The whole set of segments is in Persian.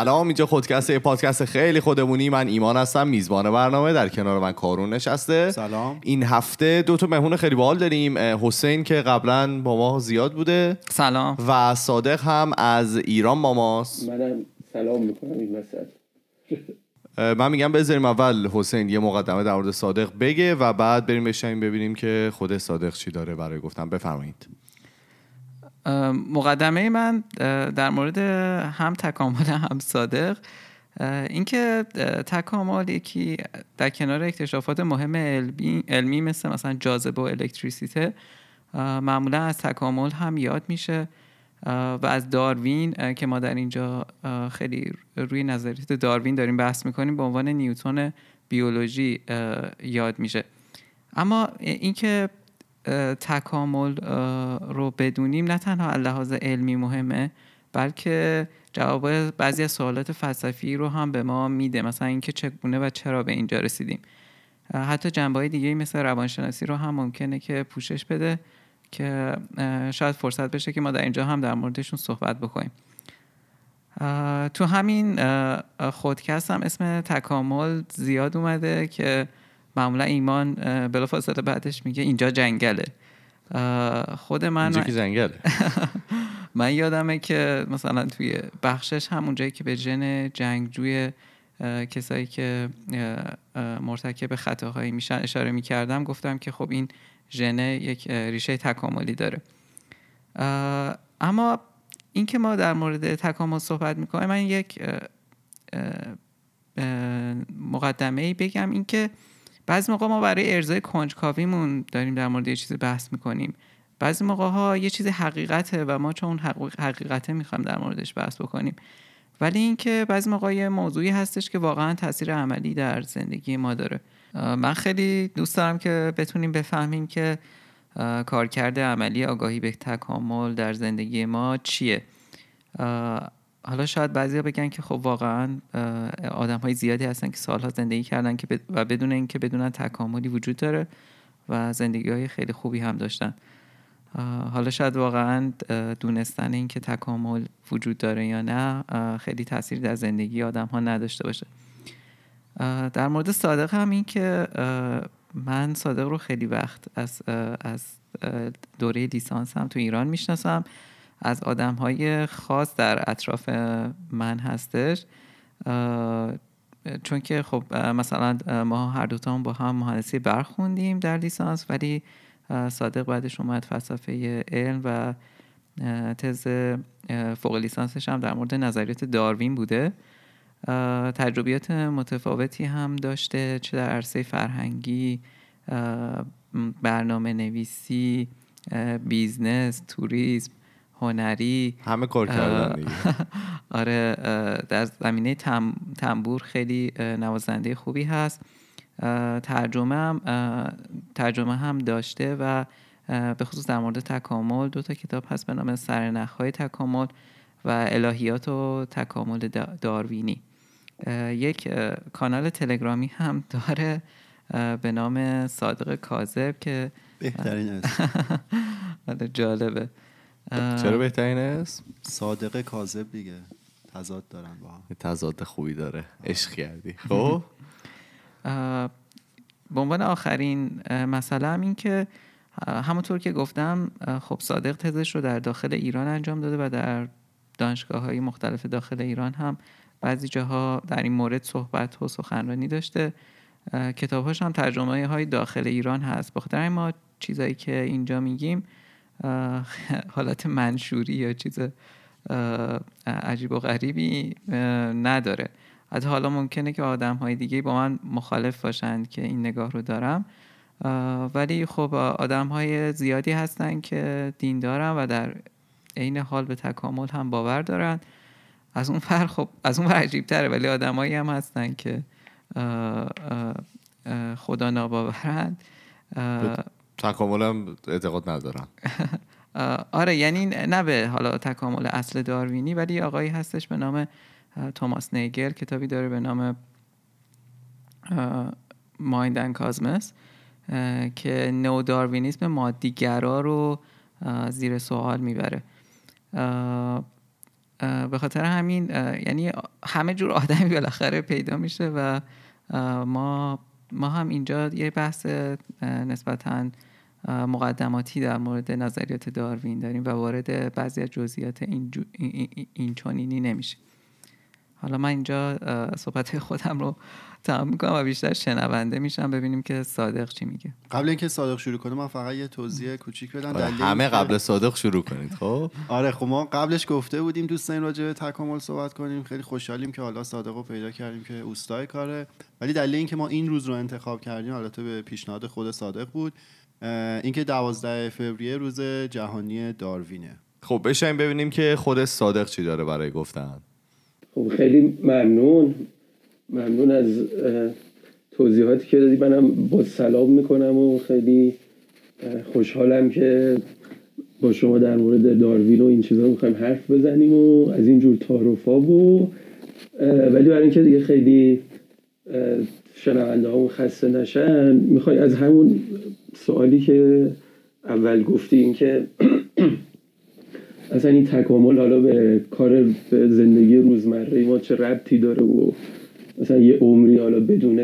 سلام اینجا خودکسته پادکست خیلی خودمونی. من ایمان هستم میزبان برنامه در کنار من کارون نشسته. سلام. این هفته دو تا مهمون خیلی باحال داریم. حسین که قبلا با ما زیاد بوده. سلام. و صادق هم از ایران با ماست. منم سلام می‌کنم این من میگم بذاریم اول حسین یه مقدمه در مورد صادق بگه و بعد بریم بشنیم ببینیم که خود صادق چی داره برای گفتن. بفرمایید. مقدمه من در مورد هم تکامل هم صادق. اینکه تکامل یکی در کنار اکتشافات مهم علمی, علمی مثل مثلا جاذبه و الکتریسیته معمولا از تکامل هم یاد میشه. و از داروین که ما در اینجا خیلی روی نظریات داروین داریم بحث می‌کنیم به عنوان نیوتون بیولوژی یاد میشه. اما اینکه تکامل رو بدونیم. نه تنها لحاظ علمی مهمه بلکه جواب بعضی از سوالات فلسفی رو هم به ما میده. مثلا اینکه چگونه و چرا به اینجا رسیدیم. حتی جنبه های دیگه مثل روانشناسی رو هم ممکنه که پوشش بده که شاید فرصت بشه که ما در اینجا هم در موردشون صحبت بکنیم. تو همین خودکست هم اسم تکامل زیاد اومده که معمولا ایمان بلافاصله بعدش میگه اینجا جنگله. خود من اینجا که جنگله. من یادمه که مثلا توی بخشش هم اونجایی که به ژن جنگجوی کسایی که مرتکب خطاهایی میشن اشاره می‌کردم گفتم که خب این ژن یک ریشه تکاملی داره. اما اینکه ما در مورد تکامل صحبت می‌کنیم من یک مقدمه ای بگم اینکه بعضی موقع ما برای ارزای کنجکاویمون داریم در مورد یه چیزی بحث می‌کنیم. بعضی موقع ها یه چیزی حقیقته و ما چون حقیقته می‌خوایم در موردش بحث بکنیم. ولی اینکه بعضی موقع یه موضوعی هستش که واقعا تاثیر عملی در زندگی ما داره. من خیلی دوست دارم که بتونیم بفهمیم که کارکرد عملی آگاهی به تکامل در زندگی ما چیه. حالا شاید بعضیا بگن که خب واقعا آدم های زیادی هستن که سالها زندگی کردن که و بدون اینکه بدونن تکاملی وجود داره و زندگی های خیلی خوبی هم داشتن. حالا شاید واقعا دونستن اینکه تکامل وجود داره یا نه خیلی تاثیری در زندگی آدم ها نداشته باشه. در مورد صادق هم این که من صادق رو خیلی وقت از, از دوره لیسانس هم تو ایران می‌شناسم. از آدم های خاص در اطراف من هستش. چون که خب مثلا ما هر دوتا با هم مهندسی برخوندیم در لیسانس ولی صادق بعدش اومد فلسفه علم و تز فوق لیسانسش هم در مورد نظریات داروین بوده. تجربیات متفاوتی هم داشته چه در عرصه فرهنگی برنامه نویسی business توریسم هنری همه کار کردن آره در زمینه تم، تنبور خیلی نوازنده خوبی هست. ترجمه هم ترجمه هم داشته و به خصوص در مورد تکامل دو تا کتاب هست به نام سرنخهای تکامل و الهیات و تکامل داروینی. یک کانال تلگرامی هم داره به نام صادق کاذب که بهترین است. جالبه. چرا بهترین اسم؟ صادق کاذب دیگه. تضاد دارن با هم. تضاد خوبی داره. عشق کردی. خب؟ به عنوان آخرین مسئله هم این که همونطور که گفتم خب صادق تزش رو در داخل ایران انجام داده و در دانشگاه های مختلف داخل ایران هم بعضی جاها در این مورد صحبت و سخنرانی داشته. کتابهاش هم ترجمه های داخل ایران هست. بخاطر ما چیزایی که اینجا میگیم حالت منشوری یا چیز عجیب و غریبی نداره. حتی حالا ممکنه که آدم های دیگه با من مخالف باشند که این نگاه رو دارم. ولی خب آدم های زیادی هستن که دین دارن و در عین حال به تکامل هم باور دارن. از اون فر خب از اون عجیب تره ولی آدمایی هم هستن که خدا ناباورند. تکامل اعتقاد ندارم. آره یعنی نه به حالا تکامل اصل داروینی ولی آقایی هستش به نام توماس نیگل کتابی داره به نام مایند اند کازمس که نو داروینیسم مادیگرا رو زیر سوال می‌بره. به خاطر همین یعنی همه جور آدمی بالاخره پیدا میشه و ما ما هم اینجا یه بحث نسبتا مقدماتی در مورد نظریات داروین داریم و وارد بعضی از جزئیات این, این چونینی نمیشه. حالا من اینجا صحبت خودم رو تمام می‌کنم و بیشتر شنونده میشم. ببینیم که صادق چی میگه. قبل اینکه صادق شروع کنه من فقط یه توضیح کوچیک بدم. آره، همه قبل صادق شروع کنید خب؟ آره خب ما قبلش گفته بودیم دوست داریم راجع به تکامل صحبت کنیم. خیلی خوشحالیم که حالا صادق رو پیدا کردیم که اوستای کاره. ولی دلیل اینکه ما این روز رو انتخاب کردیم البته به پیشنهاد خود صادق بود. اینکه 12 فوریه روز جهانی داروینه. خب بشین ببینیم که خود صادق چی داره برای گفتن. خب خیلی ممنون. ممنون از توضیحاتی که دادی. منم با سلام می‌کنم و خیلی خوشحالم که با شما در مورد داروین و این چیزا می‌خوایم حرف بزنیم و از اینجور تعارفا و ولی برای اینکه دیگه خیلی شنونده همون خسته نشن می‌خوای از همون سوالی که اول گفتی این که اصلا این تکامل حالا به کار به زندگی روزمره ما چه ربطی داره و مثلا یه عمری حالا بدون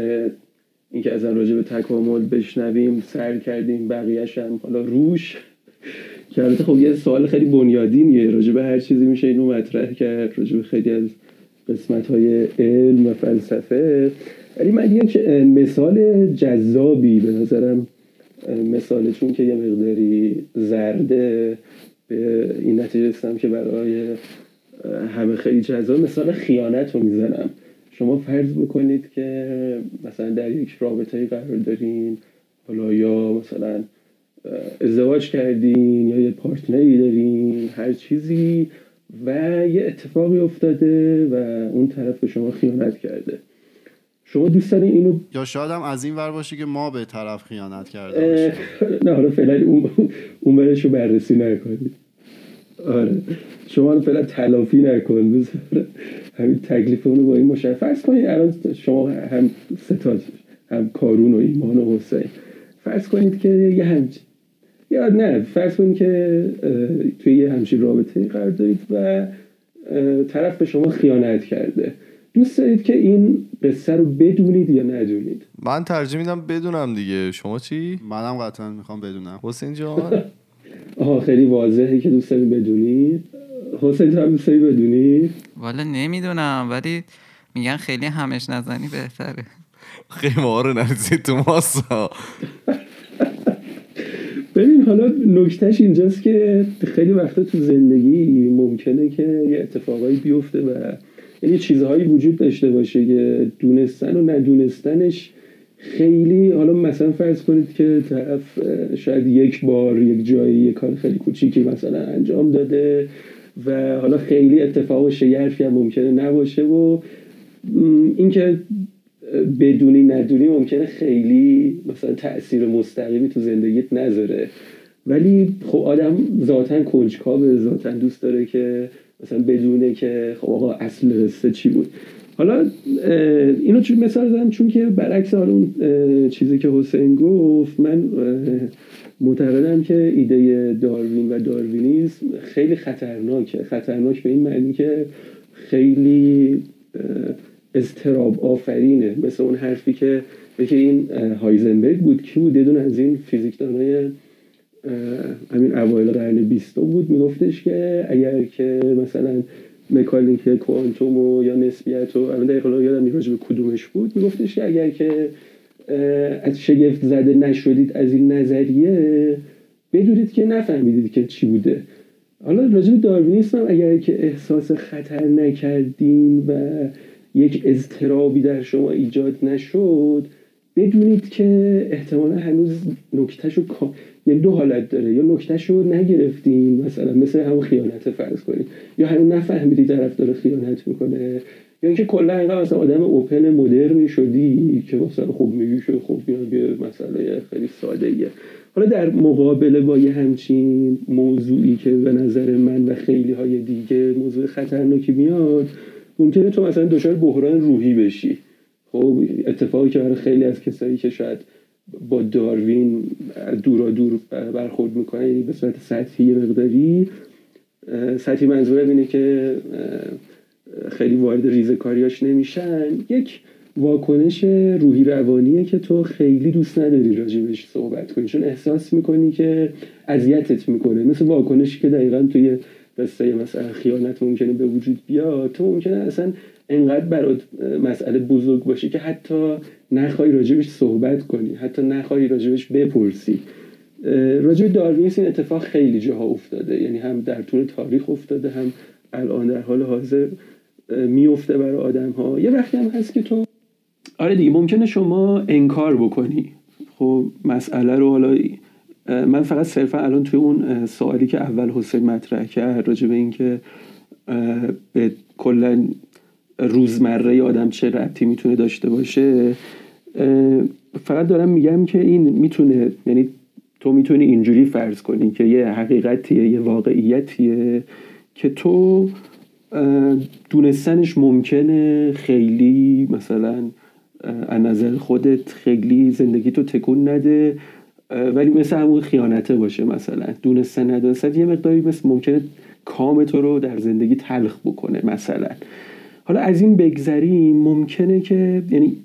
اینکه اصلا راجع به تکامل بشنویم سر کردیم بقیهش هم حالا روش. که البته خب یه سوال خیلی بنیادینیه. راجع به هر چیزی میشه اینو مطرح کرد. راجع به خیلی از قسمت های علم و فلسفه. ولی من یک مثال جذابی به نظرم مثال چون که یه مقداری زرده. به این نتیجه رسیدم که برای همه خیلی جذاب. مثال خیانت رو می‌زنم. شما فرض بکنید که مثلا در یک رابطه قرار دارین. حالا یا مثلا ازدواج کردین یا یه پارتنری دارین هر چیزی و یه اتفاقی افتاده و اون طرف به شما خیانت کرده. شما دوست دارین اینو یا شاید هم از این ور باشه که ما به طرف خیانت کرده نه حالا فعلا اون اون رو بررسی نکنید. آره. شما رو فعلا تلافی نکن. بذار همین تکلیف رو با این مشخص فرض کنید. الان شما هم ستاد هم کارون و ایمان و حسین فرض کنید که یه همچین یا نه فرض کنید که توی یه همچین رابطه قرار دارید و طرف به شما خیانت کرده. دوست دارید که این قصه رو بدونید یا ندونید؟ من ترجیح میدم بدونم دیگه. شما چی؟ منم قطعا می‌خوام بدونم. حسین جان. آها خیلی واضحه که دوست داری بدونید. حسین تو هم دوست داری بدونید؟ والا نمی‌دونم ولی میگن خیلی همش نزنی بهتره. خیلی ما رو نرسید تو ماسا ببین حالا نکتهش اینجاست که خیلی وقتا تو زندگی ممکنه که یه اتفاقایی بیفته و یعنی چیزهایی وجود داشته باشه که دونستن و ندونستنش خیلی حالا مثلا فرض کنید که طرف شاید یک بار یک جایی یک کار خیلی کوچیکی مثلا انجام داده و حالا خیلی اتفاق و شگرفی هم ممکنه نباشه و اینکه بدونی ندونی ممکنه خیلی مثلا تاثیر مستقیمی تو زندگیت نذاره. ولی خب آدم ذاتا کنجکاو ذاتا دوست داره که مثلا بدونه که خب آقا اصل قصه چی بود. حالا اینو چون مثال زدم چون که برعکس حالا اون چیزی که حسین گفت من معتقدم که ایده داروین و داروینیزم خیلی خطرناکه. خطرناک به این معنی که خیلی استراب آفرینه مثل اون حرفی که که این هایزنبرگ بود. کی بود؟ یه از این فیزیکدانای همین اوایل قرن بیستم بود میگفتش که اگر که مثلا مکانیک کوانتوم و یا نسبیت و الان دقیقا یادم نیست به کدومش بود میگفتش که اگر که از شگفت زده نشدید از این نظریه بدونید که نفهمیدید که چی بوده. حالا راجع به داروینیسم اگر که احساس خطر نکردین و یک اضطرابی در شما ایجاد نشد بدونید که احتمالا هنوز نکتهشو یعنی دو حالت داره. یا نکتهش رو نگرفتیم مثلا مثل همون خیانت فرض کنیم. یا هنوز نفهمیدی طرف داره خیانت می‌کنه. یا اینکه کلا اینقدر مثلا آدم اوپن مدرنی شدی که مثلا خوب میگی که خب یه مسئله خیلی ساده ایه. حالا در مقابله با یه همچین موضوعی که به نظر من و خیلی های دیگه موضوع خطرناکی میاد ممکنه تو مثلا دچار بحران روحی بشی. خب اتفاقی که برای خیلی از کسایی که شاید با داروین دورا دور برخورد می‌کنه یعنی به صورت سطحی مقداری. سطحی منظورم اینه که خیلی وارد ریزکاریاش نمیشن. یک واکنش روحی روانیه که تو خیلی دوست نداری راجبش صحبت کنی چون احساس می‌کنی که اذیتت می‌کنه. مثل واکنشی که دقیقا توی قصه مثلا خیانت ممکنه به وجود بیاد تو ممکنه اصلا انقدر برات مسئله بزرگ باشه که حتی نخوای راجبش صحبت کنی حتی نخوای راجبش بپرسی. راجب داروینیسم این اتفاق خیلی جاها افتاده. یعنی هم در طول تاریخ افتاده هم الان در حال حاضر میفته برای آدم ها یه وقتی هم هست که تو آره دیگه ممکنه شما انکار بکنی. خب مسئله رو حالا من فقط صرفا الان توی اون سوالی که اول حسین مطرح کرد راجع به اینکه به کلا روزمره آدم چه ربطی می‌تونه داشته باشه فقط دارم میگم که این می‌تونه یعنی تو می‌تونی اینجوری فرض کنی که یه حقیقتیه یه واقعیتیه که تو دونستنش ممکنه خیلی مثلا از نظر خودت خیلی زندگی تو تکون نده ولی مثل همون خیانته باشه مثلا. دونستن ندونستن یه مقداری مثل ممکنه کام تو رو در زندگی تلخ بکنه مثلا. حالا از این بگذریم ممکنه که یعنی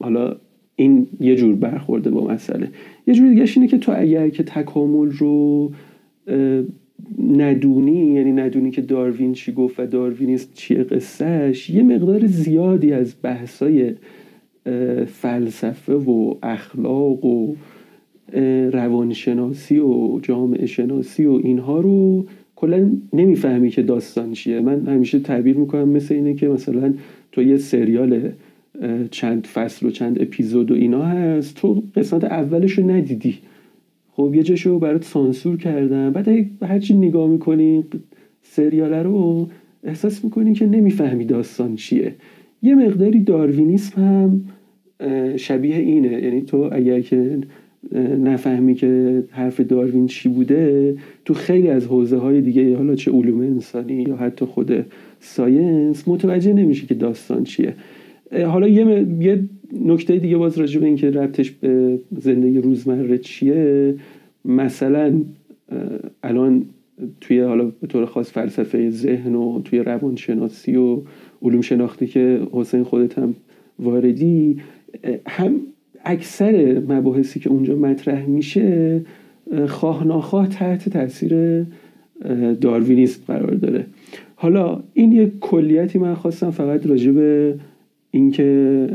حالا این یه جور برخورده با مسئله. یه جور دیگه اینه که تو اگر که تکامل رو ندونی یعنی ندونی که داروین چی گفت و داروینیست چیه قصهش یه مقدار زیادی از بحثای فلسفه و اخلاق و روانشناسی و جامعه شناسی و اینها رو کلا نمی‌فهمی که داستان چیه. من همیشه تعبیر می‌کنم مثل اینه که مثلا تو یه سریال چند فصل و چند اپیزود و اینا هست تو قسمت اولش رو ندیدی. خب یه جاشو برات سانسور کردم. بعد هرچی نگاه می‌کنی سریاله رو احساس می‌کنی که نمی‌فهمی داستان چیه. یه مقداری داروینیسم هم شبیه اینه. یعنی تو اگر که نفهمی که حرف داروین چی بوده تو خیلی از حوزه های دیگه حالا چه علوم انسانی یا حتی خود ساینس متوجه نمیشه که داستان چیه. حالا یه, یه نکته دیگه باز راجع به اینکه ربطش به زندگی روزمره چیه. مثلا الان توی حالا به طور خاص فلسفه ذهن و توی روانشناسی و علوم شناختی که حسین خودت هم واردی هم اکثر مباحثی که اونجا مطرح میشه خواه ناخواه تحت تاثیر داروینیسم قرار داره. حالا این یک کلیتی من خواستم فقط راجع به اینکه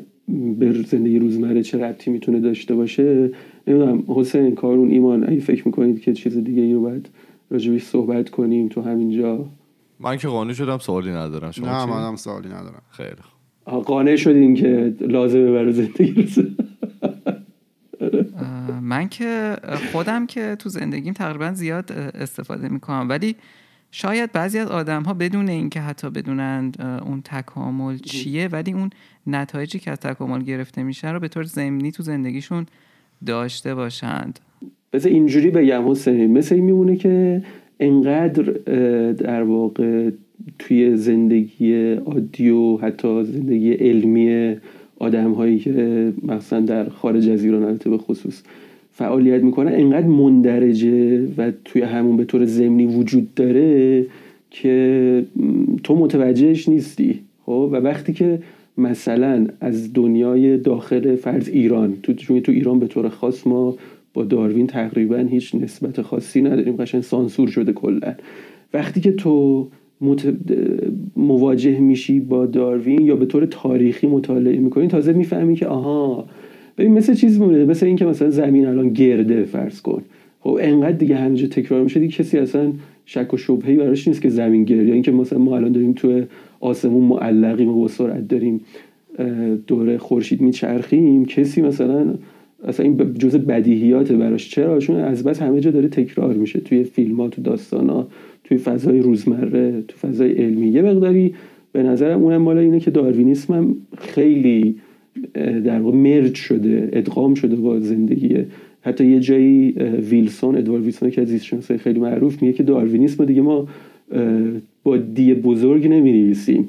به زندگی روزمره چه ربطی می‌تونه داشته باشه. نمی‌دونم حسین کارون ایمان اگه فکر می‌کنید که چیز دیگه ای رو باید راجبش صحبت کنیم تو همینجا. من که قانع شدم سوالی ندارم. شما نه منم سوالی ندارم. خیلی قانع شدین که لازمه برای زندگی من که خودم که تو زندگیم تقریبا زیاد استفاده می‌کنم. ولی شاید بعضی از آدم ها بدون اینکه حتی بدونند اون تکامل چیه ولی اون نتایجی که از تکامل گرفته میشن رو به طور ضمنی تو زندگیشون داشته باشند. بذار اینجوری بگم حسین مثل این میمونه که انقدر در واقع توی زندگی عادی و حتی زندگی علمی آدم هایی که مثلا در خارج از ایران به خصوص فعالیت می‌کنن انقدر مندرجه و توی همون به طور ضمنی وجود داره که تو متوجهش نیستی خب؟ و وقتی که مثلا از دنیای داخل فرض ایران تو تو ایران به طور خاص ما با داروین تقریبا هیچ نسبت خاصی نداریم قشنگ سانسور شده کلا. وقتی که تو مواجه میشی با داروین یا به طور تاریخی مطالعه می‌کنی؟ تازه می‌فهمی که آها ببین مثل چیز مونه مثل اینکه مثلا زمین الان گرده فرض کن. خب انقدر دیگه همینجا تکرار میشه دیگه کسی اصلا شک و شبهه‌ای براش نیست که زمین گرده. اینکه مثلا ما الان داریم تو آسمون معلقیم و با سرعت داریم دور خورشید میچرخیم کسی مثلا اصلا این جز بدیهیات براش. چرا؟ چون از بس همه جا داره تکرار میشه. توی فیلم ها تو داستان ها توی فضای روزمره تو فضای علمی. یه مقداری به نظرم اونم مال اینه که داروینیسم هم خیلی در واقع مرج شده ادغام شده با زندگی حتی یه جایی ویلسون ادوارد ویلسون که از زیست خیلی معروف میگه که داروینیسم دیگه ما با دی بزرگ نمی نویسیم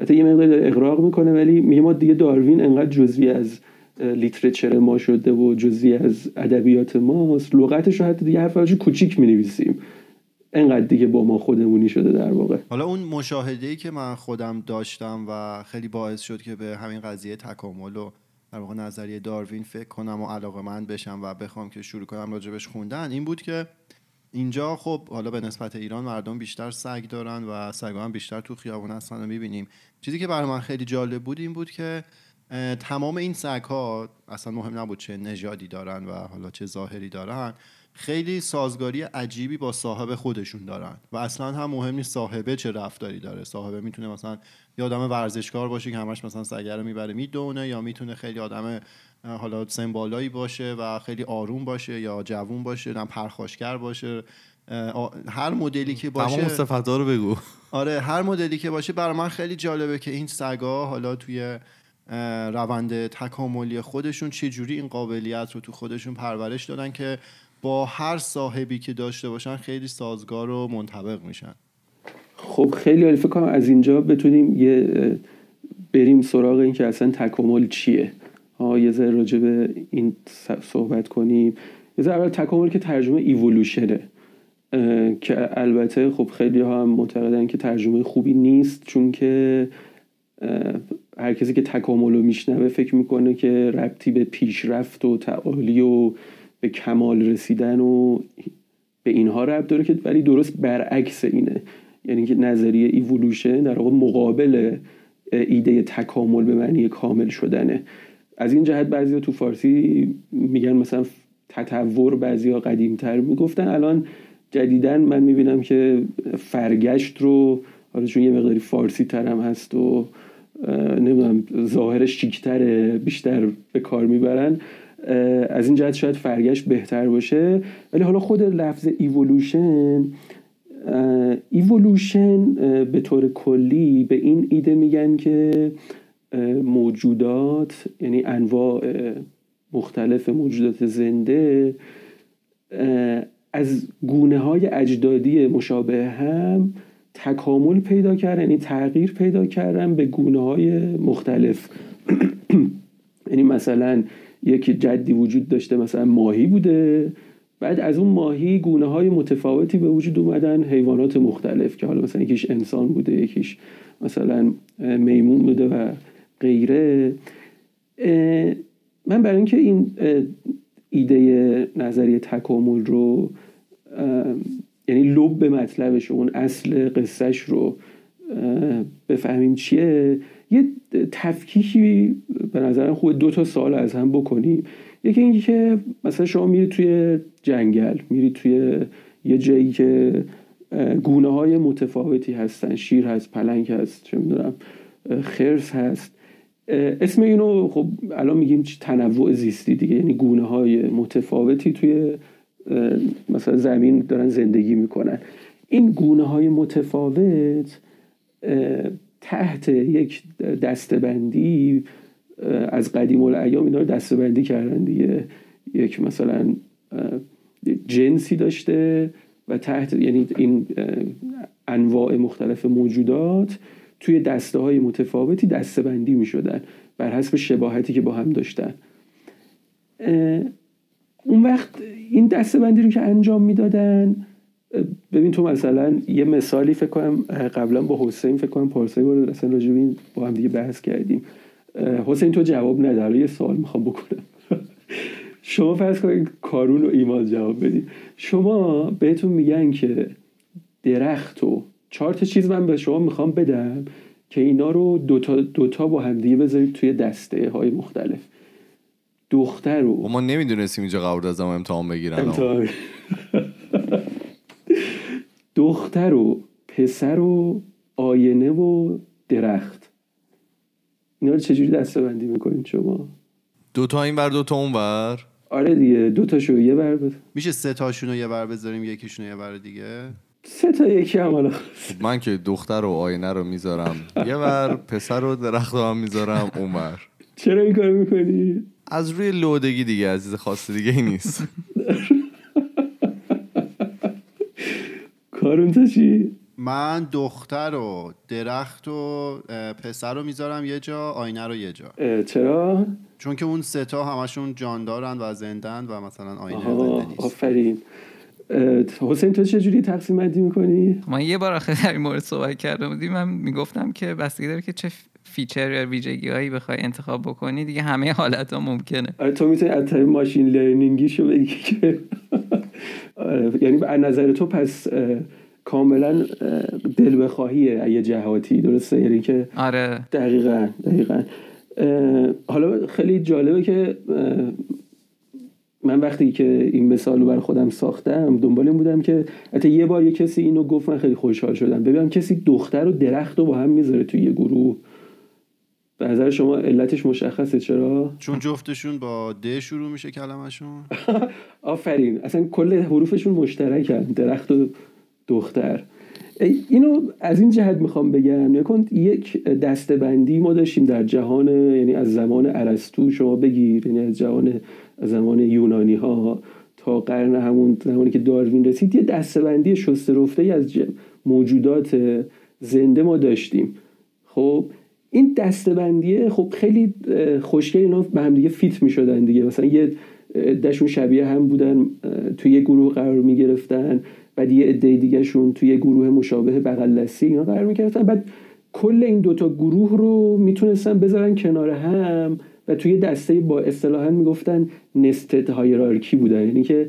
حتی یه مقدار اقراق می‌کنه ولی میگه ما دیگه داروین انقدر جزوی از لیترچر ما شده و جزوی از ادبیات ماست. لغتش رو حتی دیگه حرف کوچیک می نویسیم انقدر دیگه با ما خودمونی شده در واقع. حالا اون مشاهده ای که من خودم داشتم و خیلی باعث شد که به همین قضیه تکامل و در واقع نظریه داروین فکر کنم و علاقه من بشم و بخوام که شروع کنم راجبش خوندن این بود که اینجا خب حالا به نسبت ایران مردم بیشتر سگ دارن و سگ هم بیشتر تو خیابون هستن و می‌بینیم. چیزی که برای من خیلی جالب بود این بود که تمام این سگ ها اصلا مهم نبود چه نژادی دارن و حالا چه ظاهری دارن خیلی سازگاری عجیبی با صاحب خودشون دارن و اصلا هم مهم نیست صاحبه چه رفتاری داره. صاحبه می‌تونه مثلا یه آدم ورزشکار باشه که همش مثلا سگه رو می‌بره می‌دونه یا می‌تونه خیلی آدم حالا سمبالایی باشه و خیلی آروم باشه یا جوون باشه نه پرخاشگر باشه. هر مدلی که باشه تمام صفتا رو بگو. آره هر مدلی که باشه برای من خیلی جالبه که این سگا حالا توی روند تکاملی خودشون چه جوری این قابلیت رو تو خودشون پرورش دادن که با هر صاحبی که داشته باشن خیلی سازگار و منطبق میشن؟ خب خیلی عالی. فکر کنم از اینجا بتونیم یه بریم سراغ این که اصلا تکامل چیه. ها یه ذره راجع به این صحبت کنیم. یه ذره اول تکامل که ترجمه ایولوشنه که البته خب خیلی ها هم معتقدن که ترجمه خوبی نیست چون که هر کسی که تکامل رو میشنوه فکر می‌کنه که ربطی به پیشرفت و تعالی و به کمال رسیدن و به اینها ربط داره که ولی درست برعکس اینه. یعنی که نظریه ایولوشن در واقع مقابل ایده تکامل به معنی کامل شدنه. از این جهت بعضی تو فارسی میگن مثلا تطور بعضی ها قدیمتر. می‌گفتن الان جدیدا من می‌بینم که فرگشت رو حالا چون یه مقداری فارسی ترم هست و نمی‌دونم ظاهرش شیکتره بیشتر به کار می‌برن. از این جهت شاید فرگشت بهتر باشه. ولی حالا خود لفظ evolution evolution به طور کلی به این ایده میگن که موجودات یعنی انواع مختلف موجودات زنده از گونه های اجدادی مشابه هم تکامل پیدا کردن یعنی تغییر پیدا کردن به گونه های مختلف. یعنی مثلا یکی جدی وجود داشته مثلا ماهی بوده. بعد از اون ماهی گونه های متفاوتی به وجود اومدن حیوانات مختلف که حالا مثلا یکیش انسان بوده یکیش مثلا میمون بوده و غیره. من برای اینکه این ایده نظریه تکامل رو یعنی لب به مطلبش اون اصل قصهش رو بفهمیم چیه. یه تفکیکی به نظرم خوب دو تا سال از هم بکنیم. یکی اینکه که مثلا شما میری توی جنگل میری توی یه جایی که گونه های متفاوتی هستن شیر هست پلنگ هست چه می‌دونم خرس هست. اسم اینو خب الان میگیم تنوع زیستی دیگه. یعنی گونه های متفاوتی توی مثلا زمین دارن زندگی می‌کنن. این گونه های متفاوت تحت یک دستبندی از قدیم الایام اینا رو دستبندی کردن دیگه. یک مثلا جنسی داشته و تحت یعنی این انواع مختلف موجودات توی دسته های متفاوتی دستبندی می شدن بر حسب شباهتی که با هم داشتن. اون وقت این دستبندی رو که انجام می‌دادن ببین تو مثلا یه مثالی فکر کنم قبلا با حسین فکر کنم پارسایی بود اصلا راجع این با هم دیگه بحث کردیم. حسین تو جواب نده یه سوال می‌خوام بکنم. شما فرض کنید کارون و ایمان جواب بدید شما بهتون میگن که درخت و چهار تا چیز من به شما می‌خوام بدم که اینا رو دوتا, دوتا با هم دیگه بذارید توی دسته های مختلف. دختر رو ما نمی‌دونستیم اینجا قبول از امتحان بگیرن. دختر و پسر و آینه و درخت. اینا رو چجوری دسته بندی می‌کنین شما؟ دوتا این بر دوتا اون بر آره دیگه دو تاشو یه بر بذار میشه سه تاشونو یه بر بذاریم یکیشونو یه بر دیگه؟ سه تا یکی هم خب من که دختر و آینه رو می‌ذارم. یه بر پسر و درخت رو هم می‌ذارم اون بر چرا این کار می‌کنی؟ از روی لودگی دیگه عزیز خاص دیگه ای نیست کارون چی؟ من دختر و درخت و پسر رو می‌ذارم یه جا آینه رو یه جا چرا؟ چون که اون ستا همشون جاندارن و زندن و مثلا آینه زنده نیست آفرین حسین تو چجوری تقسیم بندی می‌کنی؟ ما یه بار آخه در این مورد صحبت کرده بودیم من می‌گفتم که بستگی داره که چه feature یا ویژگی هایی بخوای انتخاب بکنی دیگه همه حالت ها ممکنه. آره تو می‌تونی از machine learning یشو بگی که آره یعنی از نظر تو پس کاملا دل بخواهیه یه جهاتی درسته؟ یعنی که آره. دقیقا دقیقا. حالا خیلی جالبه که من وقتی که این مثال رو برای خودم ساختم دنبال این بودم که حتی یه بار یه کسی اینو گفت من خیلی خوشحال شدم. ببینم کسی دختر و درخت رو با هم می‌ذاره توی یه گروه. به نظر شما علتش مشخصه چرا؟ چون جفتشون با د شروع میشه کلمشون آفرین. اصلا کل حروفشون مشترکن درخت و دختر. اینو از این جهت می‌خوام بگم نکن یک دستبندی ما داشتیم در جهان یعنی از زمان ارسطو شما بگیر یعنی از جهان زمان یونانی ها تا قرن همون زمانی که داروین رسید یه دستبندی شسته رفته از موجودات زنده ما داشتیم. خب این دستبندیه خب خیلی خوشگل اینا به هم دیگه فیت می شدن دیگه. مثلا یه دشون شبیه هم بودن توی یه گروه قرار می گرفتن بعد یه عده دیگه شون توی یه گروه مشابه بغل اینا قرار می گرفتن بعد کل این دوتا گروه رو می‌تونستن بذارن کنار هم و توی دسته با اصطلاحا می‌گفتن نستد هایرارکی بودن. یعنی که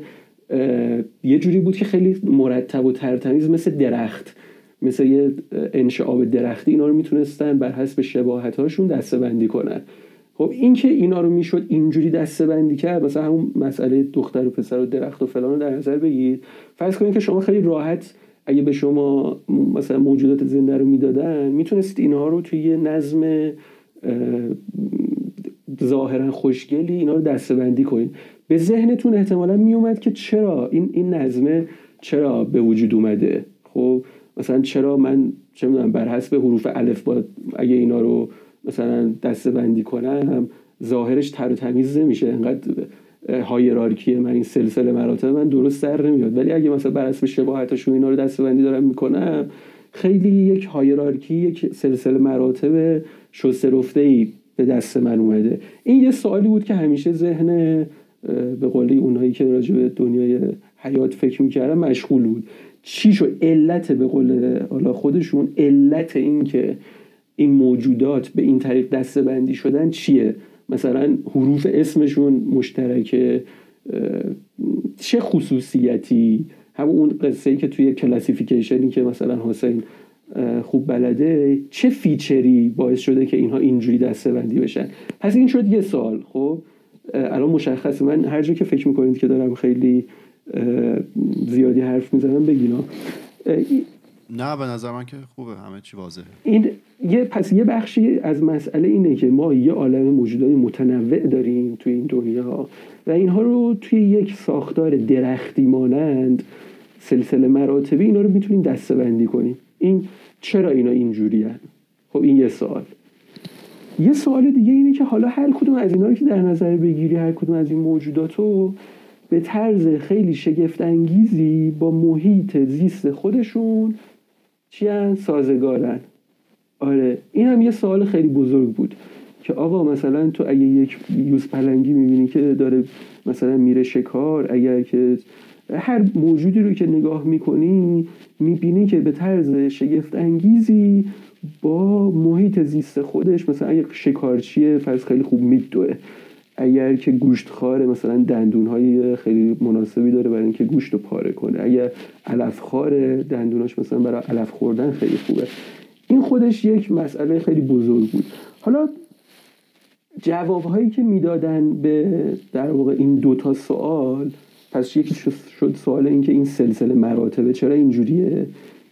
یه جوری بود که خیلی مرتب و ترتمیز مثل درخت. مثل یه انشعاب درختی اینا رو می‌تونستن بر حسب شباهت هاشون دسته بندی کنن. خب این که اینا رو می‌شد اینجوری دسته بندی کرد مثلا همون مسئله دختر و پسر و درخت و فلان رو در نظر بگیرید فرض کنید که شما خیلی راحت اگه به شما مثلا موجودات زنده رو می‌دادن می‌تونستید اینها رو توی یه نظم ظاهرا خوشگلی اینا رو دسته بندی کنید. به ذهنتون احتمالا میومد که چرا این این نظمه چرا به وجود اومده؟ خب مثلا چرا من چه می‌دونم بر حسب حروف الف با اگه اینا رو مثلا دسته بندی کنم ظاهرش تر و تمیز نمیشه. انقدر هایرارکی من این سلسله مراتب من درست در نمیاد. ولی اگه مثلا بر حسب شباهتشون اینا رو دسته بندی دارم می‌کنم خیلی یک هایرارکی یک سلسله مراتب شسته رفته ای به دست من اومده. این یه سوالی بود که همیشه ذهن به قولی اونایی که راجع به دنیای حیات فکر می‌کردن مشغول بود. چی شو علت به قول حالا خودشون علت این که این موجودات به این طریق دسته بندی شدن چیه؟ مثلا حروف اسمشون مشترکه چه خصوصیتی؟ همون اون قصه ای که توی classification ی که مثلا حسین خوب بلده چه feature ی باعث شده که اینها اینجوری دسته بندی بشن؟ پس این شد یه سال خب؟ الان مشخصه من هر جا که فکر می‌کنید که دارم خیلی زیادی حرف می‌زنم بگینا. نه به نظر من که خوبه همه چی واضحه. این یه پس یه بخشی از مسئله اینه که ما یه عالم موجودای متنوع داریم توی این دنیا و اینها رو توی یک ساختار درختی مانند سلسله مراتبی اینا رو می‌تونیم دسته بندی کنیم. این چرا اینا اینجوری هن؟ خب این یه سوال. یه سوال دیگه اینه که حالا هر کدوم از اینا رو که در نظر بگیری هر کدوم از این موجودات رو به طرز خیلی شگفت انگیزی با محیط زیست خودشون چی سازگارن. آره این هم یه سوال خیلی بزرگ بود که آقا مثلا تو اگه یک یوز پلنگی می‌بینی که داره مثلا میره شکار اگر که هر موجودی رو که نگاه می‌کنی می‌بینی که به طرز شگفت انگیزی با محیط زیست خودش مثلا اگه شکارچیه فرض خیلی خوب میدوه. اگر که گوشت خاره مثلا دندون های خیلی مناسبی داره برای اینکه گوشت رو پاره کنه. اگر علف خاره دندوناش مثلا برای علف خوردن خیلی خوبه. این خودش یک مسئله خیلی بزرگ بود. حالا جوابهایی که می‌دادن به در واقع این دوتا سوال پس یکی شد سوال این که این سلسله مراتبه چرا اینجوریه؟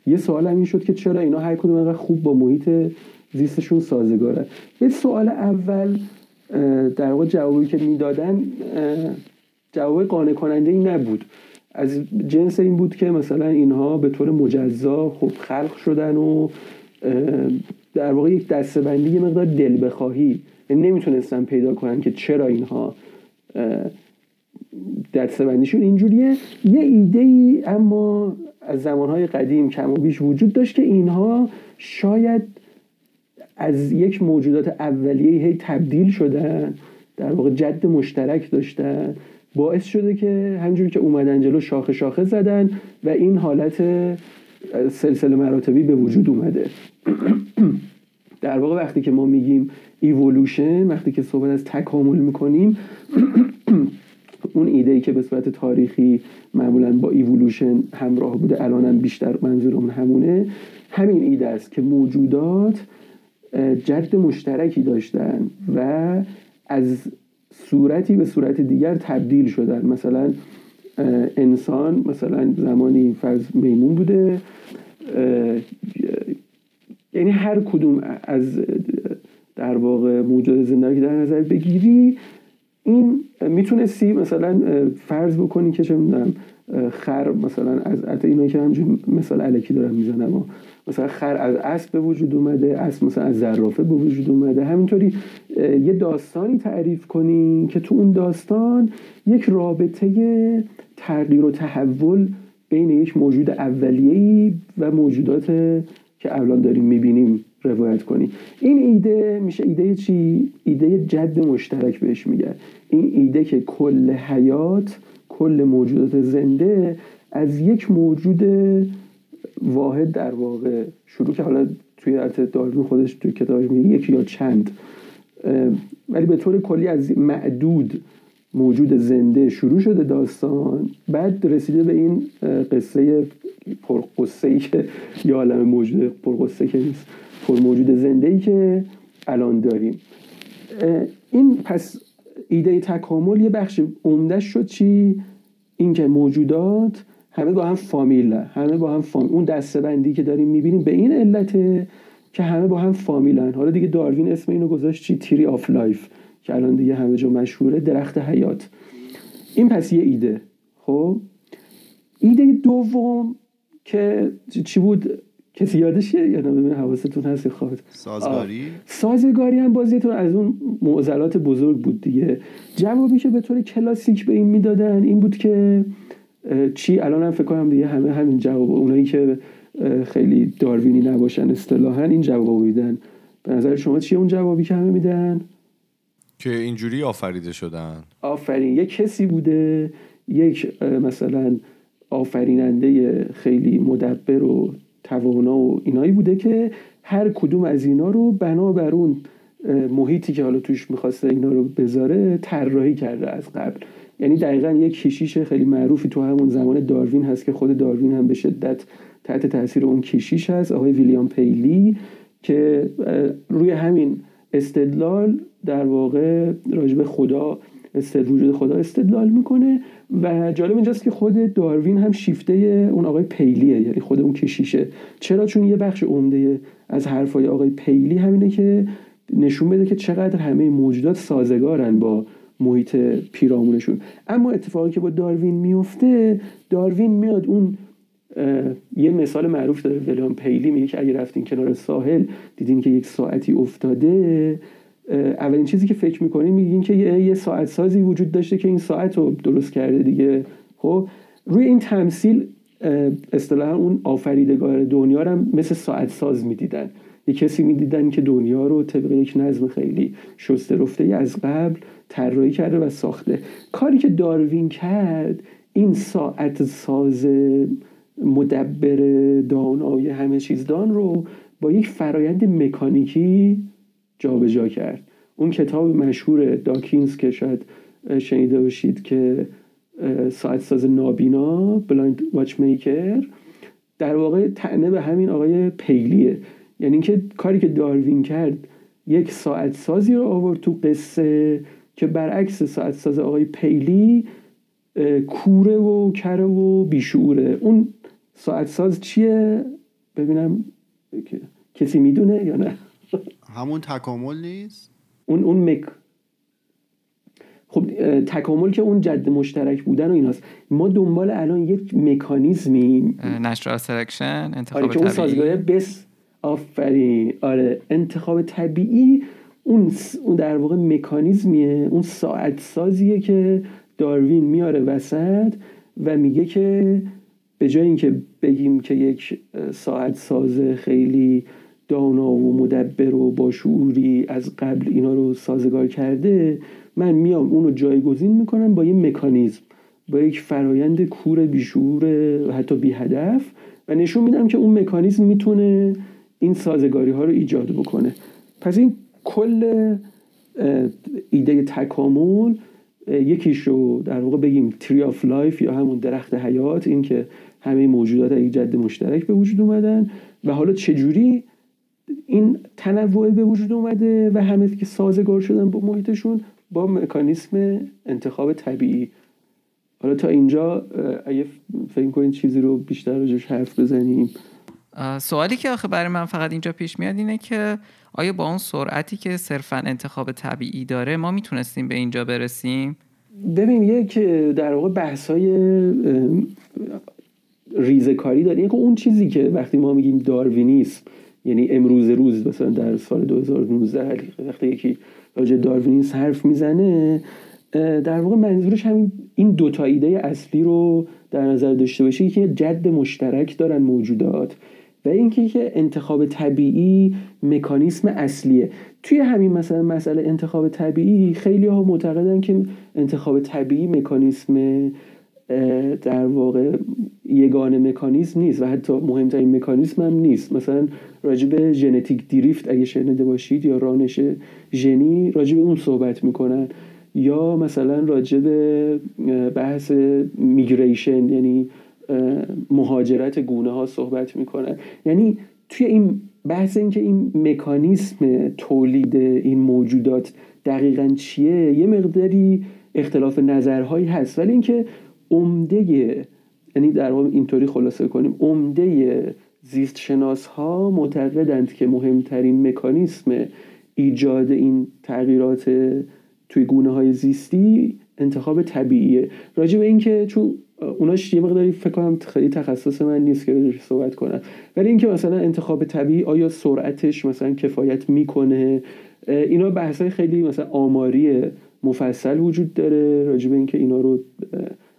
یه سوال هم این شد که چرا اینا هر کدوم خوب با محیط زیستشون سازگاره. یه سوال اول در واقع جوابی که می‌دادن جواب قانع کننده ای نبود. از جنس این بود که مثلا اینها به طور مجزا خب خلق شدن و در واقع یک دستبندی یه مقدار دل بخواهی. یعنی نمی‌تونستن پیدا کنن که چرا اینها دستبندیشون اینجوریه. یه ایده ای اما از زمانهای قدیم کم و بیش وجود داشت که اینها شاید از یک موجودات اولیه هی تبدیل شدن در واقع جد مشترک داشتن. باعث شده که همجوری که اومدن جلو شاخه شاخه زدن و این حالت سلسله مراتبی به وجود اومده. در واقع وقتی که ما میگیم ایولوشن وقتی که صحبت از تکامل می‌کنیم اون ایده ای که به صورت تاریخی معمولا با ایولوشن همراه بوده الانم بیشتر منظورمون همونه همین ایده است که موجودات جد مشترکی داشتن و از صورتی به صورت دیگر تبدیل شدن. مثلا انسان مثلا زمانی فرض میمون بوده یعنی هر کدوم از در واقع موجود زنده که در نظر بگیری این می‌تونستی مثلا فرض بکنی که چه می‌دونم خر مثلا از البته اینا که همجور مثال علکی دارم می‌زنم مثلا خر از اسب به وجود اومده اسب مثلا از زرافه به وجود اومده. همینطوری یه داستانی تعریف کنی که تو اون داستان یک رابطه تغییر و تحول بین یک موجود اولیه‌ای و موجودات که الان داریم می‌بینیم روایت کنی. این ایده میشه ایده چی؟ ایده جد مشترک بهش میگه این ایده که کل حیات کل موجودات زنده از یک موجود واحد در واقع شروع که حالا توی داروین خودش توی کتابش میگه یک یا چند ولی به طور کلی از معدود موجود زنده شروع شده داستان بعد رسیده به این قصه پرقصه ای که یا عالم موجود پرقصه که نیست پر موجود زنده ای که الان داریم. این پس ایده تکامل یه بخش عمده شد چی؟ اینکه موجودات همه با هم فامیل همه با هم فامیل. اون دسته‌بندی که داریم می‌بینیم به این علته که همه با هم فامیلن حالا دیگه داروین اسم اینو گذاشت چی؟ tree of life که الان دیگه همه جا مشهوره. درخت حیات. این پس یه ایده. خب؟ ایده دوم که چی بود؟ کسی یادشه یا نه ببین حواستون هست خواب. سازگاری؟ سازگاری هم بازیتون از اون معضلات بزرگ بود دیگه. جوابی که به طور کلاسیک به این می‌دادن این بود که چی؟ الان هم فکر کنم دیگه همه همین جواب اونایی که خیلی داروینی نباشن اصطلاحا این جواب میدن. به نظر شما چیه اون جوابی که همه میدن؟ که اینجوری آفریده شدن. آفرین. یک کسی بوده یک مثلا آفریننده خیلی مدبر و توانا و اینایی بوده که هر کدوم از اینا رو بنا بر اون محیطی که حالا توش می‌خواسته اینا رو بذاره طراحی کرده از قبل. یعنی دقیقا یک کشیش خیلی معروفی تو همون زمان داروین هست که خود داروین هم به شدت تحت تاثیر اون کشیش هست آقای ویلیام پیلی که روی همین استدلال در واقع راجب خدا استد وجود خدا استدلال می‌کنه و جالب اینجاست که خود داروین هم شیفته اون آقای پیلیه یعنی خود اون کشیشه. چرا؟ چون یه بخش عمده از حرفای آقای پیلی همینه که نشون بده که چقدر همه موجودات سازگارن با محیط پیرامونشون. اما اتفاقی که با داروین میفته داروین میاد اون یه مثال معروف داره ولیام پیلی میگه که اگه رفتین کنار ساحل دیدین که یک ساعتی افتاده. اولین چیزی که فکر می‌کنین میگین که یه ساعت سازی وجود داشته که این ساعت رو درست کرده دیگه. خب روی این تمثیل اصطلاحا اون آفریدگار دنیا رو هم مثل ساعت ساز می‌دیدن. یه کسی می‌دیدن که دنیا رو طبق یک نظم خیلی شسته رفته از قبل طراحی کرده و ساخته. کاری که داروین کرد این ساعت ساز مدبر دانای همه چیزدان رو با یک فرایند مکانیکی جابجا جا کرد. اون کتاب مشهور داکینز که شاید شنیده باشید که ساعت ساز نابینا Blind Watchmaker در واقع طعنه به همین آقای پیلیه. یعنی اینکه کاری که داروین کرد یک ساعت سازی رو آورد تو قصه که برعکس ساعت ساز آقای پیلی کوره و کره و بیشعوره. اون ساعت ساز چیه؟ ببینم کسی می‌دونه یا نه؟ همون تکامل نیست؟ اون اون مک. خب تکامل که اون جد مشترک بودن و ایناست. ما دنبال الان یک مکانیزمی natural selection انتخاب آره که اون سازگاره بس آفرین. آره انتخاب طبیعی اون اون در واقع مکانیزمیه اون ساعت سازیه که داروین میاره وسط و میگه که به جای اینکه بگیم که یک ساعت ساز خیلی دانا و مدبر و باشعوری از قبل اینا رو سازگار کرده من میام اونو جایگزین می‌کنم با یه مکانیزم با یک فرایند کور بیشعور و حتی بی هدف و نشون میدم که اون مکانیزم می‌تونه این سازگاری ها رو ایجاد بکنه. پس این کل ایده تکامل یکیش رو در واقع بگیم tree of life یا همون درخت حیات این که همه موجودات یک جد مشترک به وجود اومدن و حالا چجوری این تنوع به وجود اومده و همه که سازگار شدن با محیطشون با مکانیسم انتخاب طبیعی. حالا تا اینجا اگه فکر کنید چیزی رو بیشتر راجعش حرف بزنیم. سوالی که آخه برای من فقط اینجا پیش میاد اینه که آیا با اون سرعتی که صرفا انتخاب طبیعی داره ما می‌تونستیم به اینجا برسیم؟ ببین یک در واقع بحث های ریزکاری داره یعنی اون چیزی که وقتی ما میگیم داروینیسم یعنی امروز روز مثلا در سال 2019 وقتی یکی راجع داروینیسم حرف می‌زنه در واقع منظورش همین این دوتا ایده اصلی رو در نظر داشته باشه. که جد مشترک دارن موجودات. و اینکه که انتخاب طبیعی مکانیسم اصلیه. توی همین مثلا مسئله انتخاب طبیعی خیلی ها معتقدن که انتخاب طبیعی مکانیسم در واقع یگان مکانیزم نیست و حتی مهمترین مکانیزم هم نیست. مثلا راجب ژنتیک دریفت اگه شنیده باشید یا رانش ژنی راجب اون صحبت می‌کنن. یا مثلا راجب بحث میگریشن یعنی مهاجرت گونه ها صحبت می‌کنن یعنی توی این بحث اینکه این مکانیسم تولید این موجودات دقیقا چیه یه مقداری اختلاف نظرهایی هست. ولی اینکه عمده یعنی در واقع اینطوری خلاصه کنیم عمده زیست شناس ها معتقدند که مهمترین مکانیسم ایجاد این تغییرات توی گونه های زیستی انتخاب طبیعیه. راجع به اینکه چون اوناش یه مقداری فکر کنم خیلی تخصص من نیست که صحبت کنم. ولی اینکه مثلا انتخاب طبیعی آیا سرعتش مثلا کفایت می‌کنه؟ اینا بحث خیلی مثلا آماری مفصل وجود داره راجع به اینکه اینا رو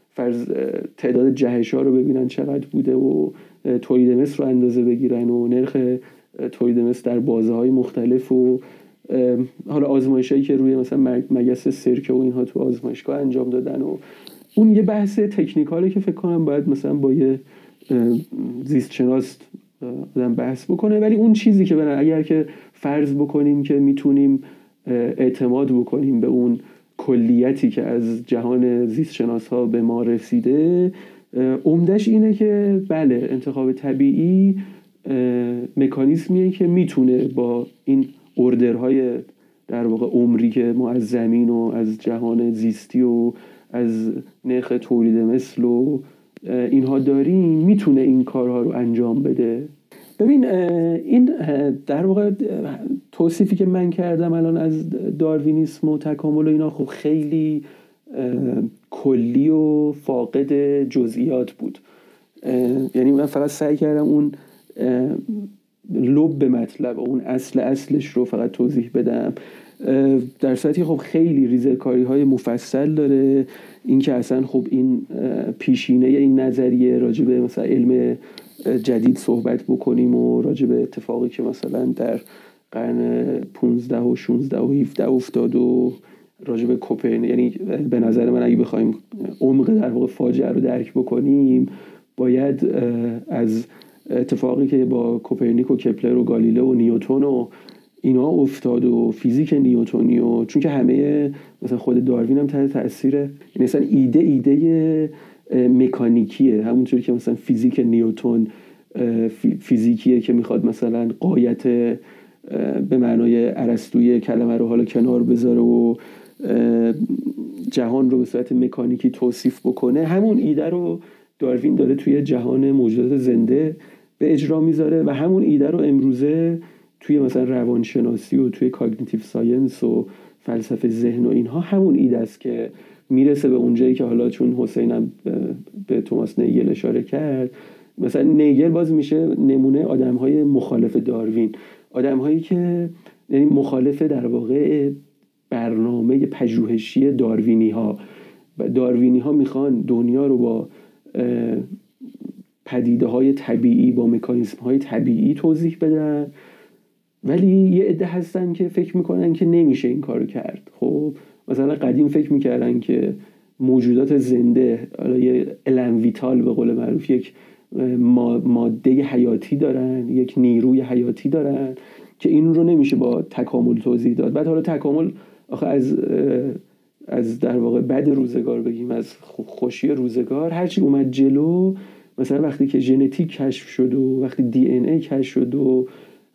فرض تعداد جهش ها رو ببینن چقدر بوده و تولید مثل رو اندازه بگیرن و نرخ تولید مثل در بازه های مختلف و حالا آزمایش هایی که روی مثلا مگس سرکه و اینها تو آزمایشگاه انجام دادن و اون یه بحث تکنیکاله که فکر کنم باید مثلا با یه زیست شناس آدم بحث بکنه. ولی اون چیزی که برن اگر که فرض بکنیم که می‌تونیم اعتماد بکنیم به اون کلیتی که از جهان زیست شناس ها به ما رسیده عمدش اینه که بله انتخاب طبیعی مکانیزمیه که می‌تونه با این اردرهای در واقع عمری که ما از زمین و از جهان زیستی و از نرخ تولید مثل و اینها داریم می‌تونه این کارها رو انجام بده. ببین این در واقع توصیفی که من کردم الان از داروینیسم و تکامل و اینا خب خیلی کلی و فاقد جزئیات بود. یعنی من فقط سعی کردم اون لب به مطلب اون اصل اصلش رو فقط توضیح بدم. در صورتی خب خیلی ریزکاری های مفصل داره. اینکه اصلا خب این پیشینه این نظریه راجع به مثلا علم جدید صحبت بکنیم و راجع به اتفاقی که مثلا در قرن 15 و 16 و 17 افتاد و راجع به کوپرن یعنی به نظر من اگه بخوایم عمق در واقع فاجعه رو درک بکنیم باید از اتفاقی که با کوپرنیک و کپلر و گالیله و نیوتون و اینا افتاد و فیزیک نیوتونی و چون که همه مثلا خود داروین هم تحت تاثیر یعنی مثلا ایده ایده مکانیکیه. همونطوری که مثلا فیزیک نیوتون فیزیکیه که می‌خواد مثلا قایت به معنای عرستوی کلمه رو حالا کنار بذاره و جهان رو به صورت مکانیکی توصیف بکنه. همون ایده رو داروین داره توی جهان موجودات زنده به اجرا می‌ذاره و همون ایده رو امروزه توی مثلا روانشناسی و توی cognitive science و فلسفه ذهن و اینها همون ایده است که می‌رسه به اونجایی که حالا چون حسینم به توماس نیگل اشاره کرد مثلا نیگل باز میشه نمونه آدم های مخالف داروین. آدم هایی که یعنی مخالف در واقع برنامه پژوهشی داروینی ها داروینی ها می‌خوان دنیا رو با پدیده های طبیعی با مکانیسم های طبیعی توضیح بدن. ولی یه عده هستن که فکر می‌کنن که نمیشه این کارو کرد. خب مثلا قدیم فکر می‌کردن که موجودات زنده حالا یه الانویتال به قول معروف یک ماده حیاتی دارن یک نیروی حیاتی دارن که این رو نمیشه با تکامل توضیح داد. بعد حالا تکامل آخه از از در واقع بد روزگار بگیم از خوشی روزگار هرچی اومد جلو مثلا وقتی که ژنتیک کشف شد و وقتی دی ان ای کشف شد و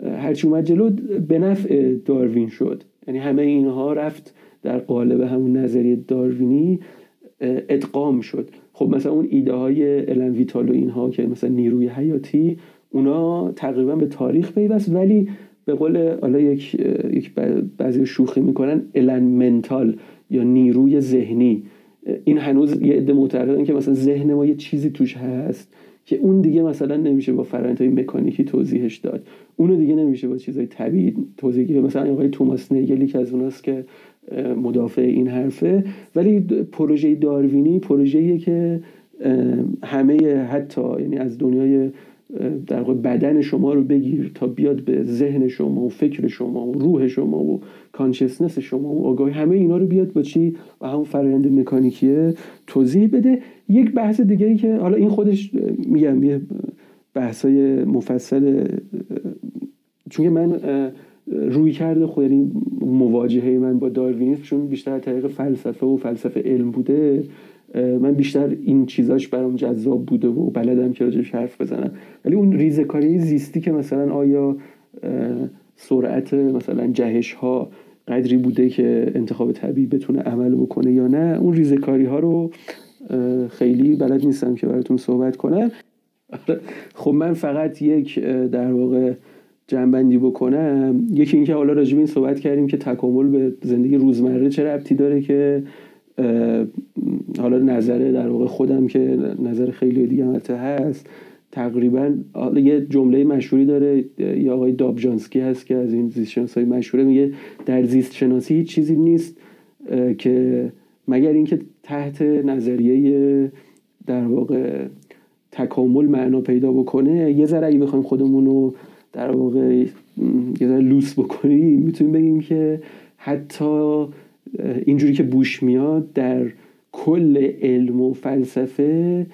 هرچی اومد جلو به نفع داروین شد. یعنی همه اینها رفت در قالب همون نظریه داروینی ادغام شد. خب مثلا اون ایده های الان ویتال و اینها که مثلا نیروی حیاتی اونا تقریبا به تاریخ پیوست ولی به قول حالا یک یک بعضی شوخی می‌کنن الان منتال یا نیروی ذهنی. این هنوز یه عده معتقدن که مثلا ذهن ما یه چیزی توش هست که اون دیگه مثلا نمیشه با های مکانیکی توضیحش داد. اونو دیگه نمیشه با چیزای طبیعی توضیح مثلا آقای توماس نیگلی که از اوناست که مدافع این حرفه. ولی پروژه داروینی پروژه‌ایه که همه حتی یعنی از دنیای در واقع بدن شما رو بگیر تا بیاد به ذهن شما و فکر شما و روح شما و کانشسنس شما و آگاهی. همه اینا رو بیاد با چی؟ و همون فرآیند مکانیکیه توضیح بده. یک بحث دیگه ای که حالا این خودش میگم یه بحثای مفصل چون من روی کرده خود یعنی مواجهه من با داروینیسم چون بیشتر طریق فلسفه و فلسفه علم بوده. من بیشتر این چیزاش برام جذاب بوده و بلدم که راجعش حرف بزنم. ولی اون ریزکاری زیستی که مثلا آیا سرعت مثلا جهش ها قدری بوده که انتخاب طبیعی بتونه عمل بکنه یا نه اون ریزکاری ها رو خیلی بلد نیستم که براتون صحبت کنم. خب من فقط یک در واقع جنبندی بکنم. یکی اینکه حالا راجب این صحبت کردیم که تکامل به زندگی روزمره چه ربطی داره که حالا نظره در واقع خودم که نظر خیلی دیگه هست. تقریبا یه جمله مشهوری داره یا آقای دابجانسکی هست که از این زیست های مشهوره میگه در زیست شناسی هیچ چیزی نیست که مگر اینکه تحت نظریه در واقع تکامل معنا پیدا بکنه. یه ذره اگه بخوایم خودمون رو در واقع یه ذره لوس بکنیم می‌تونیم بگیم که حتی اینجوری که بوش میاد در کل علم و فلسفه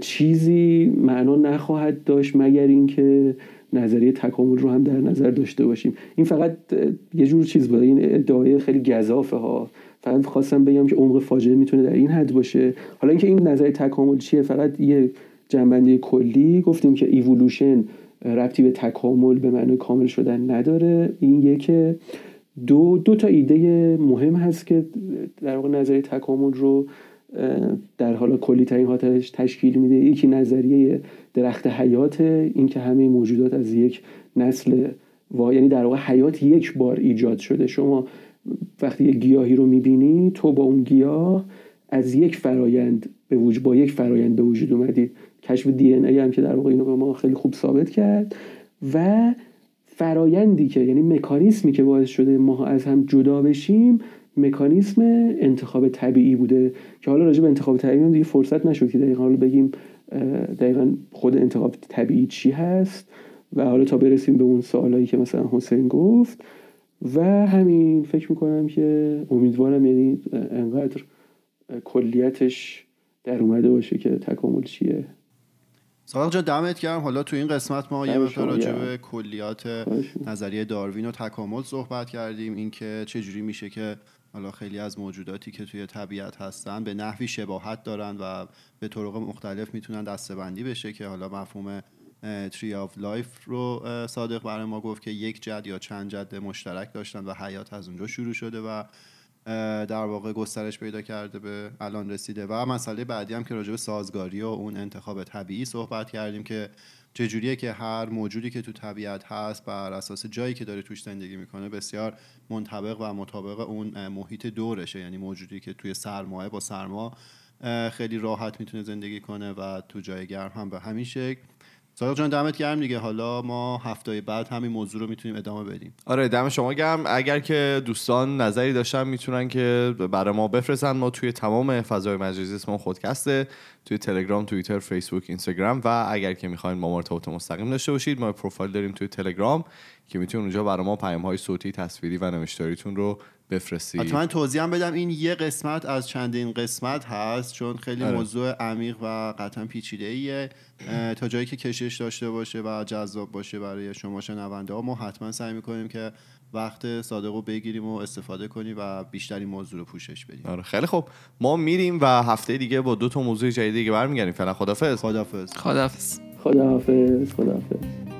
چیزی معنا نخواهد داشت مگر اینکه نظریه تکامل رو هم در نظر داشته باشیم. این فقط یه جور چیز بوده این ادعای خیلی گذافه ها. فقط خواستم بگم که عمق فاجعه می‌تونه در این حد باشه. حالا اینکه این نظریه تکامل چیه فقط یه جنبندی کلی. گفتیم که ایولوشن ربطی به تکامل به معنی کامل شدن نداره. این یه دو دو تا ایده مهم هست که در واقع نظریه تکامل رو در حال کلی ترین حالتش تشکیل میده. یکی نظریه درخت حیات این که همه موجودات از یک نسل و یعنی در واقع حیات یک بار ایجاد شده. شما وقتی یک گیاهی رو می‌بینی تو با اون گیاه از یک فرایند به وجود با یک فرایند به وجود اومدید کشف دی ای هم که در واقع اینو به ما خیلی خوب ثابت کرد. و فرایندی که یعنی مکانیسمی که باعث شده ما از هم جدا بشیم مکانیسم انتخاب طبیعی بوده. که حالا راجع به انتخاب طبیعی دیگه فرصت نشد که دقیقا حالا بگیم دقیقا خود انتخاب طبیعی چی هست و حالا تا برسیم به اون سوالایی که مثلا حسین گفت. و همین فکر می‌کنم که امیدوارم یعنی انقدر کلیتش در اومده باشه که تکامل چیه. صادق جان دمت گرم. حالا تو این قسمت ما یه مقدار راجع به کلیات نظریه داروین و تکامل صحبت کردیم. اینکه چه جوری میشه که حالا خیلی از موجوداتی که توی طبیعت هستن به نحوی شباهت دارن و به طرق مختلف می‌تونن دسته‌بندی بشه که حالا مفهوم tree of life رو صادق برای ما گفت که یک جد یا چند جد مشترک داشتن و حیات از اونجا شروع شده و در واقع گسترش پیدا کرده به الان رسیده. و مسئله بعدی هم که راجع به سازگاری و اون انتخاب طبیعی صحبت کردیم که چجوریه که هر موجودی که تو طبیعت هست بر اساس جایی که داره توش زندگی می‌کنه بسیار منطبق و مطابق اون محیط دورشه. یعنی موجودی که توی سرمایه با سرما خیلی راحت می‌تونه زندگی کنه و تو جای گرم هم به همین شکل. صادق جان دمت گرم دیگه. حالا ما هفته بعد همین موضوع رو می‌تونیم ادامه بدیم. آره دم شما گرم. اگر که دوستان نظری داشتن می‌تونن که برای ما بفرستن. ما توی تمام فضای مجازی اسممون خودکسته توی تلگرام توییتر فیسبوک اینستاگرام و اگر که می‌خواین ما ارتباط مستقیم داشته باشید ما پروفایل داریم توی تلگرام که می‌تونید اونجا برای ما پیام های صوتی تصویری و نوشتاریتون رو بفرستید حتما توضیح هم بدم این یه قسمت از چندین قسمت هست چون خیلی آره. موضوع عمیق و قطعا پیچیده ایه تا جایی که کشش داشته باشه و جذاب باشه برای شما شنونده ها ما حتما سعی می‌کنیم که وقت صادق رو بگیریم و استفاده کنیم و بیشتر این موضوع رو پوشش بدیم. آره خیلی خوب. ما میریم و هفته دیگه با دو تا موضوع جدید دیگه برمیگردیم. فعلا خدافظ خدافظ خداحافظ. خداحافظ. خداحافظ.